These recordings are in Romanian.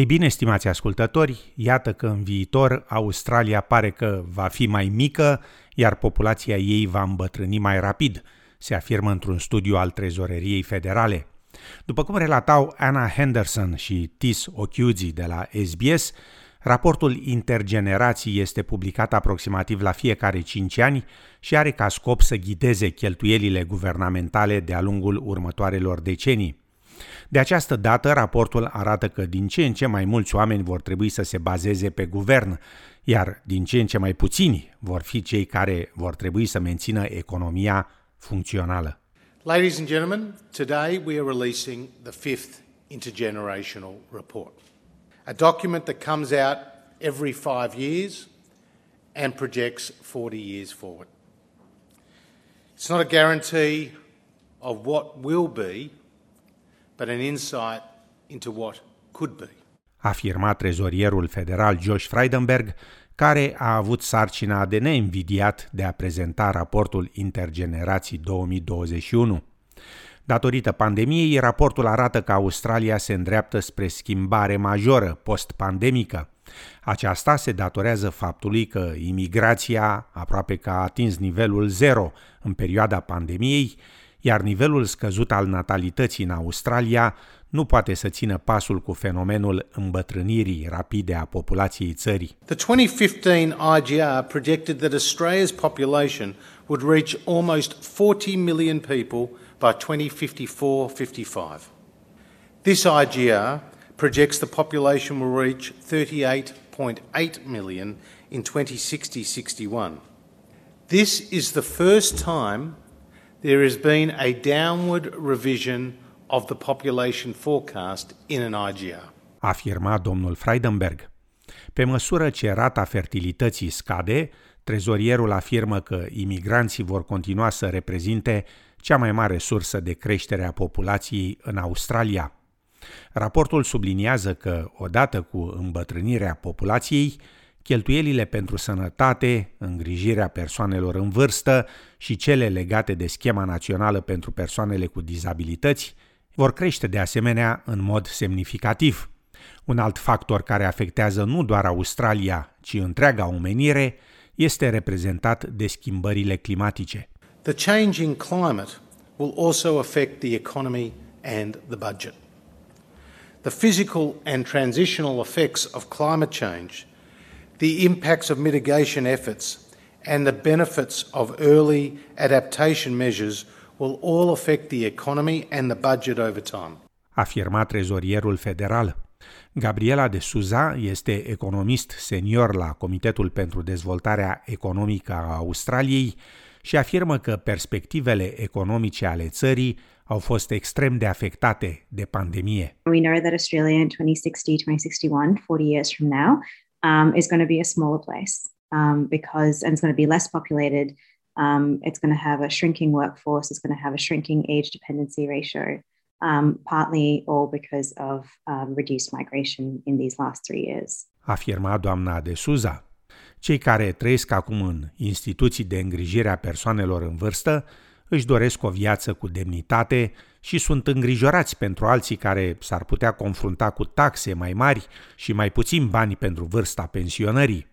Ei bine, stimați ascultători, iată că în viitor Australia pare că va fi mai mică, iar populația ei va îmbătrâni mai rapid, se afirmă într-un studiu al Trezoreriei Federale. După cum relatau Anna Henderson și Tis Ochiuzi de la SBS, raportul Intergenerații este publicat aproximativ la fiecare 5 ani și are ca scop să ghideze cheltuielile guvernamentale de-a lungul următoarelor decenii. De această dată, raportul arată că din ce în ce mai mulți oameni vor trebui să se bazeze pe guvern, iar din ce în ce mai puțini vor fi cei care vor trebui să mențină economia funcțională. Ladies and gentlemen, today we are releasing the fifth intergenerational report, a document that comes out every five years and projects 40 years forward. It's not a guarantee of what will be, but an insight into what could be. Afirma trezorierul federal Josh Frydenberg, care a avut sarcina de neînvidiat de a prezenta raportul Intergenerații 2021. Datorită pandemiei, raportul arată că Australia se îndreaptă spre schimbare majoră post-pandemică. Aceasta se datorează faptului că imigrația aproape că a atins nivelul zero în perioada pandemiei, iar nivelul scăzut al natalității în Australia nu poate să țină pasul cu fenomenul îmbătrânirii rapide a populației țării. The 2015 IGR projected that Australia's population would reach almost 40 million people by 2054-55. This IGR projects the population will reach 38.8 million in 2060-61. This is the first time there has been a downward revision of the population forecast in an IGR. Afirma domnul Freidenberg. Pe măsură ce rata fertilității scade, trezorierul afirmă că imigranții vor continua să reprezinte cea mai mare sursă de creștere a populației în Australia. Raportul subliniază că, odată cu îmbătrânirea populației, cheltuielile pentru sănătate, îngrijirea persoanelor în vârstă și cele legate de schema națională pentru persoanele cu dizabilități vor crește de asemenea în mod semnificativ. Un alt factor care afectează nu doar Australia, ci întreaga omenire, este reprezentat de schimbările climatice. The changing climate will also affect the economy and the budget. The physical and transitional effects of climate change, the impacts of mitigation efforts, and the benefits of early adaptation measures will all affect the economy and the budget over time. Afirma trezorierul federal. Gabriela de Souza este economist senior la Comitetul pentru Dezvoltarea Economică a Australiei și afirmă că perspectivele economice ale țării au fost extrem de afectate de pandemie. We know that Australia in 2060-2061, 40 years from now, um, is going to be a smaller place um, because and it's going to be less populated. Um, it's going to have a shrinking workforce. It's going to have a shrinking age dependency ratio. Um, partly all because of um, reduced migration in these last three years. Afirma doamna de Souza. Cei care trăiesc acum în instituții de îngrijire a persoanelor în vârstă își doresc o viață cu demnitate și sunt îngrijorați pentru alții care s-ar putea confrunta cu taxe mai mari și mai puțin bani pentru vârsta pensionării.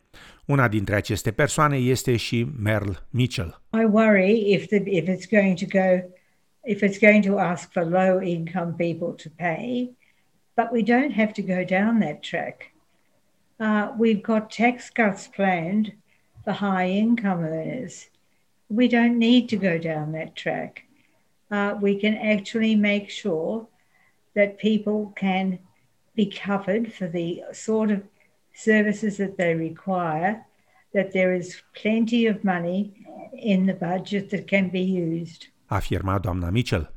Una dintre aceste persoane este și Merle Mitchell. I worry if, the, if it's going to go if it's going to ask for low income people to pay, but we don't have to go down that track. Uh, we've got tax cuts planned for high income earners. We don't need to go down that track. Uh, we can actually make sure that people can be covered for the sort of services that they require, that there is plenty of money in the budget that can be used. Afirma doamna Mitchell.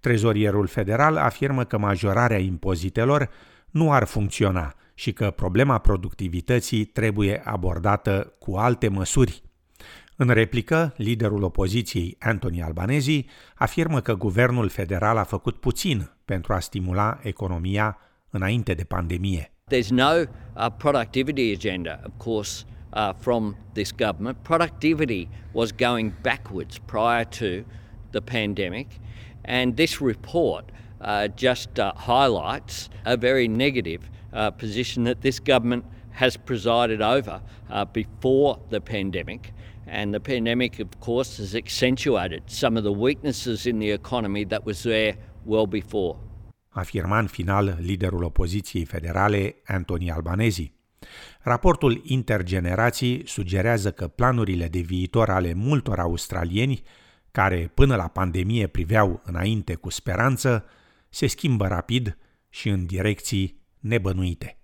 Trezorierul federal afirmă că majorarea impozitelor nu ar funcționa și că problema productivității trebuie abordată cu alte măsuri. În replică, liderul opoziției, Anthony Albanese, afirmă că guvernul federal a făcut puțin pentru a stimula economia înainte de pandemie. There's no uh, productivity agenda, of course, uh, from this government. Productivity was going backwards prior to the pandemic, and this report uh, just uh, highlights a very negative uh, position that this government has presided over uh, before the pandemic. And the pandemic, of course, has accentuated some of the weaknesses in the economy that was there well before. Afirma în final liderul opoziției federale, Anthony Albanese. Raportul Intergenerații sugerează că planurile de viitor ale multor australieni, care până la pandemie priveau înainte cu speranță, se schimbă rapid și în direcții nebănuite.